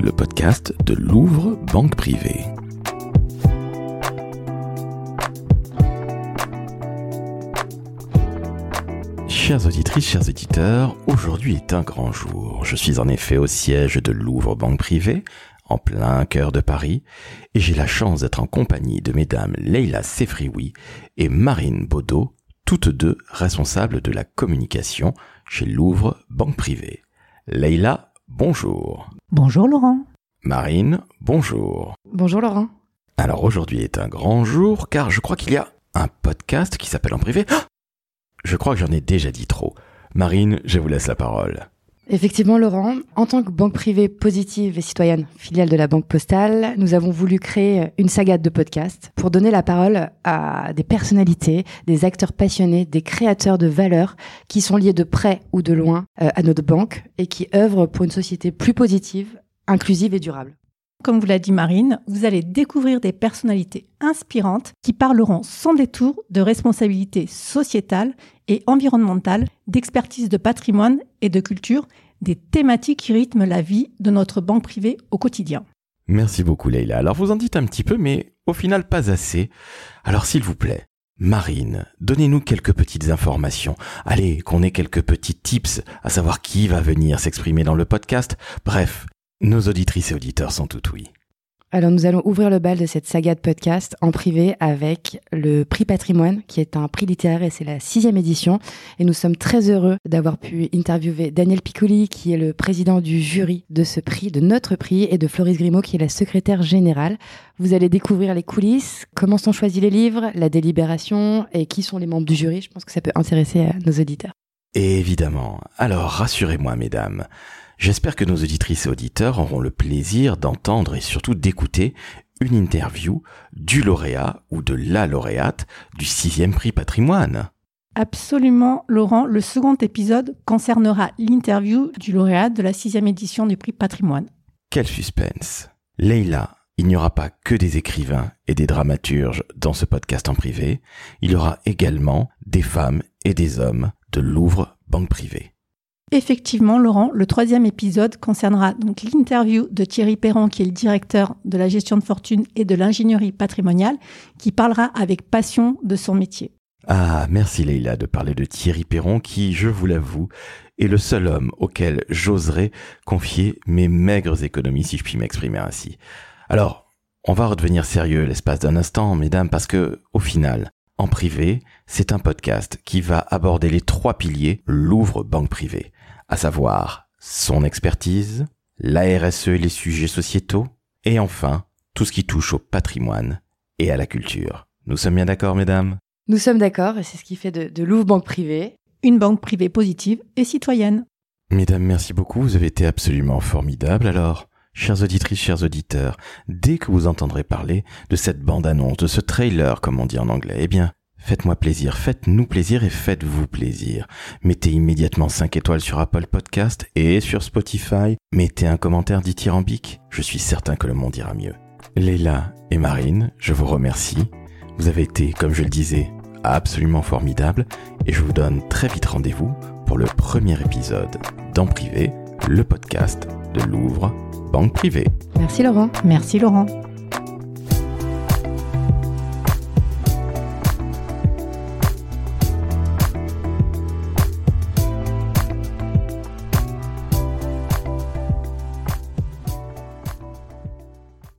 Le podcast de Louvre Banque Privée. Chères auditrices, chers auditeurs, aujourd'hui est un grand jour. Je suis en effet au siège de Louvre Banque Privée, en plein cœur de Paris, et j'ai la chance d'être en compagnie de mesdames Leila Sefrioui et Marine Baudot, toutes deux responsables de la communication chez Louvre Banque Privée. Leila, bonjour. Bonjour Laurent. Marine, bonjour. Bonjour Laurent. Alors aujourd'hui est un grand jour car je crois qu'il y a un podcast qui s'appelle en privé. Ah je crois que j'en ai déjà dit trop. Marine, je vous laisse la parole. Effectivement, Laurent, en tant que banque privée positive et citoyenne, filiale de la Banque Postale, nous avons voulu créer une saga de podcasts pour donner la parole à des personnalités, des acteurs passionnés, des créateurs de valeurs qui sont liés de près ou de loin euh, à notre banque et qui œuvrent pour une société plus positive, inclusive et durable. Comme vous l'a dit Marine, vous allez découvrir des personnalités inspirantes qui parleront sans détour de responsabilité sociétale et environnementale, d'expertise de patrimoine et de culture, des thématiques qui rythment la vie de notre banque privée au quotidien. Merci beaucoup Leïla. Alors vous en dites un petit peu, mais au final pas assez. Alors s'il vous plaît, Marine, donnez-nous quelques petites informations. Allez, qu'on ait quelques petits tips, à savoir qui va venir s'exprimer dans le podcast. Bref, nos auditrices et auditeurs sont tout oui. Alors nous allons ouvrir le bal de cette saga de podcast en privé avec le prix patrimoine qui est un prix littéraire et c'est la sixième édition et nous sommes très heureux d'avoir pu interviewer Daniel Piccoli qui est le président du jury de ce prix, de notre prix et de Floris Grimaud qui est la secrétaire générale. Vous allez découvrir les coulisses, comment sont choisis les livres, la délibération et qui sont les membres du jury. Je pense que ça peut intéresser nos auditeurs. Évidemment. Alors rassurez-moi mesdames. J'espère que nos auditrices et auditeurs auront le plaisir d'entendre et surtout d'écouter une interview du lauréat ou de la lauréate du sixième prix patrimoine. Absolument, Laurent. Le second épisode concernera l'interview du lauréat de la sixième édition du prix patrimoine. Quel suspense. Leïla, il n'y aura pas que des écrivains et des dramaturges dans ce podcast en privé, il y aura également des femmes et des hommes de Louvre Banque Privée. Effectivement, Laurent, le troisième épisode concernera donc l'interview de Thierry Perron, qui est le directeur de la gestion de fortune et de l'ingénierie patrimoniale, qui parlera avec passion de son métier. Ah, merci Leïla de parler de Thierry Perron, qui, je vous l'avoue, est le seul homme auquel j'oserais confier mes maigres économies, si je puis m'exprimer ainsi. Alors, on va redevenir sérieux l'espace d'un instant, mesdames, parce que, au final, en privé, c'est un podcast qui va aborder les trois piliers Louvre Banque Privée à savoir son expertise, la RSE et les sujets sociétaux, et enfin tout ce qui touche au patrimoine et à la culture. Nous sommes bien d'accord, mesdames? Nous sommes d'accord, et c'est ce qui fait de, de Louvre Banque Privée une banque privée positive et citoyenne. Mesdames, merci beaucoup, vous avez été absolument formidables. Alors, chères auditrices, chers auditeurs, dès que vous entendrez parler de cette bande-annonce, de ce trailer, comme on dit en anglais, eh bien, Faites-moi plaisir, faites-nous plaisir et faites-vous plaisir. Mettez immédiatement 5 étoiles sur Apple Podcast et sur Spotify. Mettez un commentaire dithyrambique. Je suis certain que le monde ira mieux. Léla et Marine, je vous remercie. Vous avez été, comme je le disais, absolument formidables et je vous donne très vite rendez-vous pour le premier épisode d'En Privé, le podcast de Louvre, Merci Laurent. Merci Laurent.